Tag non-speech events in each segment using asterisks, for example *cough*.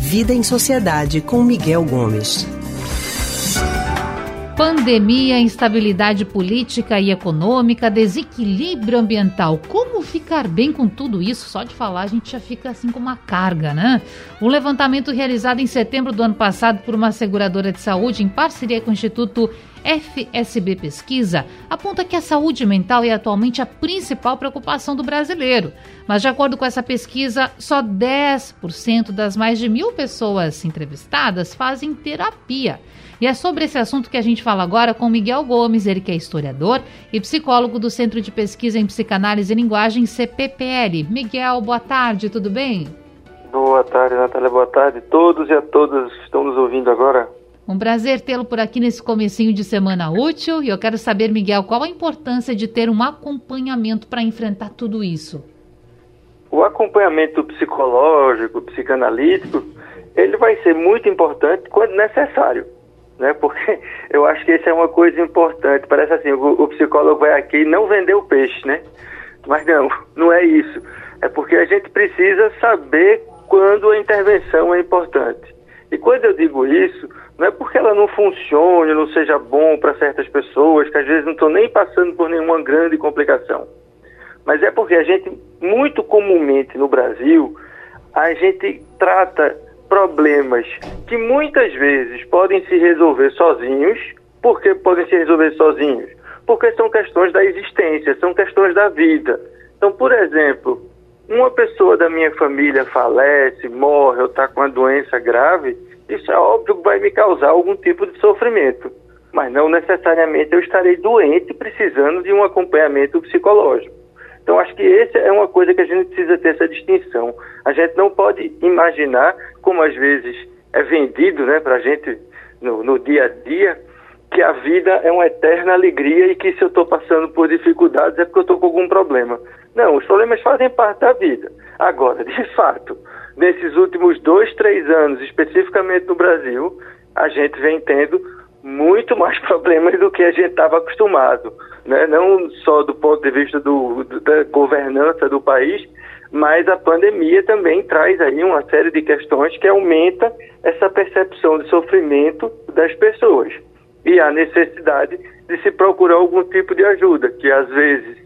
Vida em Sociedade com Miguel Gomes. Pandemia, instabilidade política e econômica, desequilíbrio ambiental. Como ficar bem com tudo isso? Só de falar a gente já fica assim com uma carga, né? Um levantamento realizado em setembro do ano passado por uma seguradora de saúde em parceria com o Instituto FSB Pesquisa aponta que a saúde mental é atualmente a principal preocupação do brasileiro. Mas, de acordo com essa pesquisa, só 10% das mais de mil pessoas entrevistadas fazem terapia. E é sobre esse assunto que a gente fala agora com Miguel Gomes, ele que é historiador e psicólogo do Centro de Pesquisa em Psicanálise e Linguagem, CPPL. Miguel, boa tarde, tudo bem? Boa tarde, Natália, boa tarde a todos e a todas que estão nos ouvindo agora. Um prazer tê-lo por aqui nesse comecinho de semana útil e eu quero saber, Miguel, qual a importância de ter um acompanhamento para enfrentar tudo isso? O acompanhamento psicológico, psicanalítico, ele vai ser muito importante quando necessário né? Porque *laughs* eu acho que isso é uma coisa importante. Parece assim, o, o, psicólogo vai aqui não vender o peixe, né? Mas não, *laughs* não é isso. É porque a gente precisa saber quando a intervenção é importante. E quando eu digo isso, não é porque ela não funcione, não seja bom para certas pessoas, que às vezes não estão nem passando por nenhuma grande complicação. Mas é porque a gente, muito comumente no Brasil, a gente trata problemas que muitas vezes podem se resolver sozinhos. Por que podem se resolver sozinhos? Porque são questões da existência, são questões da vida. Então, por exemplo, uma pessoa da minha família falece, morre ou está com uma doença grave, isso é óbvio que vai me causar algum tipo de sofrimento. Mas não necessariamente eu estarei doente precisando de um acompanhamento psicológico. Então, acho que essa é uma coisa que a gente precisa ter essa distinção. A gente não pode imaginar, como às vezes é vendido né, para a gente no, no dia a dia, que a vida é uma eterna alegria e que se eu estou passando por dificuldades é porque eu estou com algum problema. Não, os problemas fazem parte da vida. Agora, *laughs* de fato, nesses últimos dois, três anos, especificamente no Brasil, a gente vem tendo muito *laughs* mais problemas do que a gente estava acostumado, né? não só do ponto de vista do, da governança do país, mas a pandemia também traz aí uma série de questões que aumenta essa percepção de sofrimento das pessoas e a necessidade de se procurar algum tipo de ajuda, que às vezes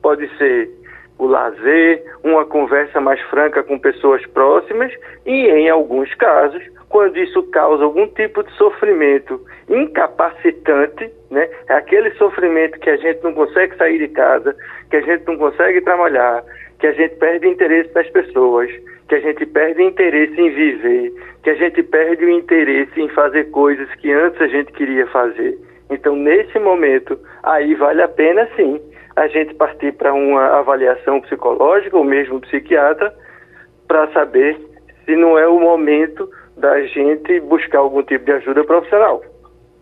pode ser o lazer, uma conversa mais franca com pessoas próximas e, em alguns casos, quando isso causa algum tipo de sofrimento incapacitante, né? É aquele sofrimento que a gente não consegue sair de casa, que a gente não consegue trabalhar, que a gente perde interesse das pessoas, que a gente perde o interesse em viver, que a gente perde o interesse em fazer coisas que antes a gente queria fazer. Então, nesse momento, aí vale a pena sim a gente partir para uma avaliação psicológica ou mesmo psiquiatra para saber se não é o momento da gente buscar algum tipo de ajuda profissional.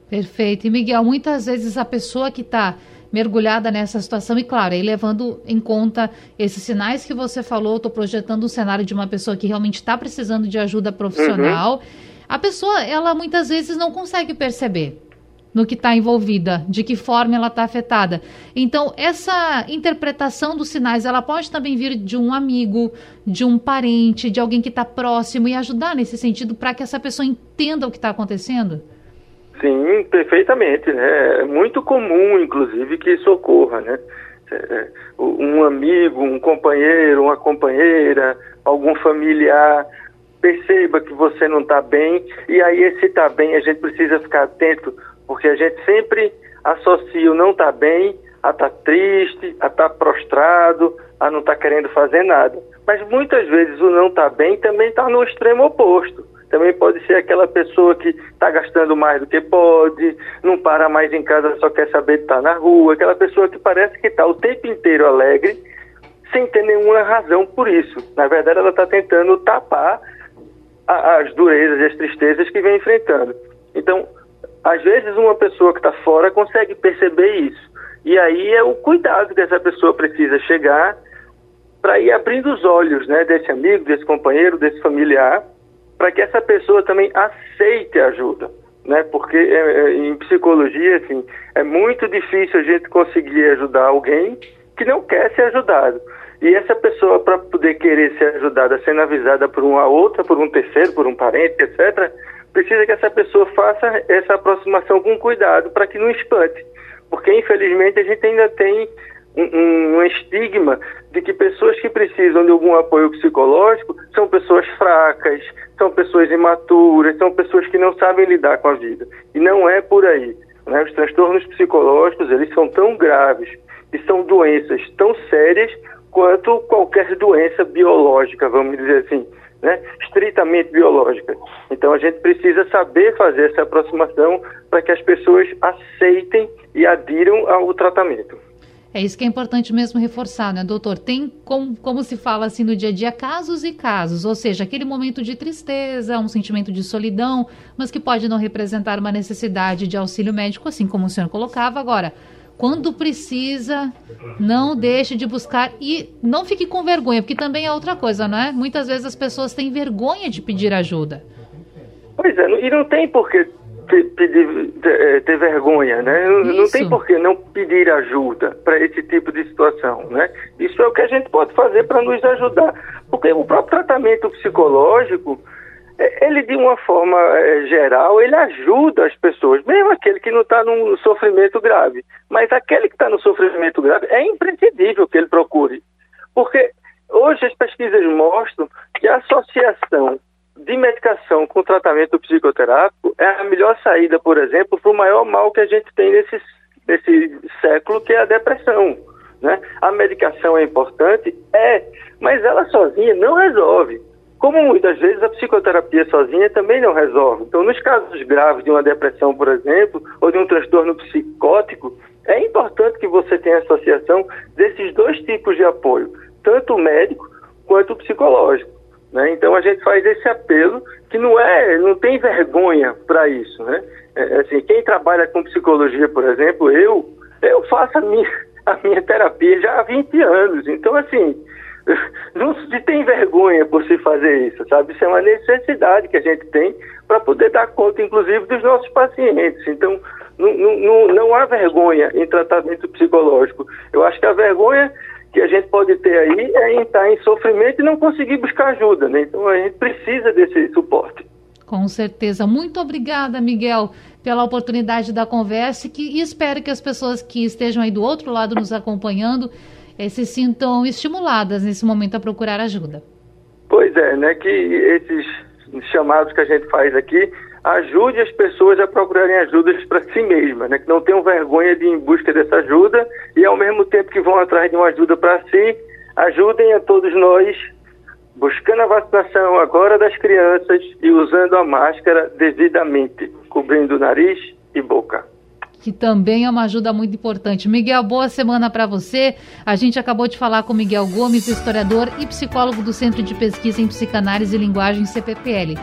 Perfeito. E Miguel, muitas vezes a pessoa que está mergulhada nessa situação e claro, aí levando em conta esses sinais que você falou, estou projetando um cenário de uma pessoa que realmente está precisando de ajuda profissional. Uhum. A pessoa, ela muitas vezes não consegue perceber no que está envolvida, de que forma ela está afetada. Então, essa interpretação dos sinais, ela pode também vir de um amigo, de um parente, de alguém que está próximo e ajudar nesse sentido para que essa pessoa entenda o que está acontecendo? Sim, perfeitamente. Né? É muito comum, inclusive, que isso ocorra. Né? É, é, um amigo, um companheiro, uma companheira, algum familiar perceba que você não está bem e aí esse está bem a gente precisa ficar atento porque a gente sempre associa o não estar tá bem a estar tá triste, a estar tá prostrado, a não estar tá querendo fazer nada. Mas muitas vezes o não estar tá bem também está no extremo oposto. Também pode ser aquela pessoa que está gastando mais do que pode, não para mais em casa, só quer saber de estar tá na rua, aquela pessoa que parece que está o tempo inteiro alegre, sem ter nenhuma razão por isso. Na verdade, ela está tentando tapar a, as durezas e as tristezas que vem enfrentando. Então, às vezes uma pessoa que está fora consegue perceber isso. E aí é o cuidado que essa pessoa precisa chegar para ir abrindo os olhos né, desse amigo, desse companheiro, desse familiar, para que essa pessoa também aceite ajuda. Né? Porque é, é, em psicologia, assim, é muito difícil a gente conseguir ajudar alguém que não quer ser ajudado. E essa pessoa, para poder querer ser ajudada, sendo avisada por uma outra, por um terceiro, por um parente, etc., precisa que essa pessoa faça essa aproximação com cuidado para que não espante. Porque, infelizmente, a gente ainda tem um, um, estigma de que pessoas que precisam de algum apoio psicológico são pessoas fracas, são pessoas imaturas, são pessoas que não sabem lidar com a vida. E não é por aí. Né? Os transtornos psicológicos, eles são tão graves e são doenças tão sérias quanto qualquer doença biológica, vamos dizer assim, né? estritamente biológica. Então a gente precisa saber fazer essa aproximação para que as pessoas aceitem e adiram ao tratamento. É isso que é importante mesmo reforçar, né, doutor? Tem, como, como se fala assim no dia a dia, casos e casos, ou seja, aquele momento de tristeza, um sentimento de solidão, mas que pode não representar uma necessidade de auxílio médico, assim como o senhor colocava. Agora, quando precisa, não deixe de buscar e não fique com vergonha, porque também é outra coisa, não é? Muitas vezes as pessoas têm vergonha de pedir ajuda. Pois é, e não tem por que pedir, ter, é, ter, vergonha, né? Não, não tem por que não pedir ajuda para esse tipo de situação, né? Isso é o que a gente pode fazer para nos ajudar, porque o próprio tratamento psicológico, é, ele de uma forma é, geral, ele ajuda as pessoas, mesmo aquele que não está num sofrimento grave, mas aquele que está no sofrimento grave, é imprescindível que ele procure, porque hoje as pesquisas mostram que a associação de medicação com tratamento psicoterápico é a melhor saída, por exemplo, para o maior mal que a gente tem nesse, nesse século, que é a depressão. Né? A medicação é importante? É, mas ela sozinha não resolve. Como muitas vezes a psicoterapia sozinha também não resolve. Então, nos casos graves de uma depressão, por exemplo, ou de um transtorno psicótico, é importante que você tenha associação desses dois tipos de apoio, tanto o médico quanto o psicológico. Né? Então a gente faz esse apelo que não é, não tem vergonha para isso, né? É, assim, quem trabalha com psicologia, por exemplo, eu, eu faço a minha, a minha terapia já há 20 anos. Então, assim, *laughs* não se tem vergonha por se fazer isso, sabe? Isso é uma necessidade que a gente tem para poder dar conta, inclusive, dos nossos pacientes. Então, não, não, não há vergonha em tratamento psicológico. Eu acho que a vergonha que a gente pode ter aí é em estar em sofrimento e não conseguir buscar ajuda, né? Então a gente precisa desse suporte. Com certeza. Muito obrigada, Miguel, pela oportunidade da conversa e, que, e espero que as pessoas que estejam aí do outro lado nos acompanhando eh, se sintam estimuladas nesse momento a procurar ajuda. Pois é, né? Que esses chamados que a gente faz aqui ajude as pessoas a procurarem ajudas para si mesmas, né? que não tenham vergonha de ir em busca dessa ajuda e ao mesmo tempo que vão atrás de uma ajuda para si, ajudem a todos nós buscando a vacinação agora das crianças e usando a máscara devidamente, cobrindo nariz e boca que também é uma ajuda muito importante. Miguel, boa semana para você. A gente acabou de falar com Miguel Gomes, historiador e psicólogo do Centro de Pesquisa em Psicanálise e Linguagem CPPL.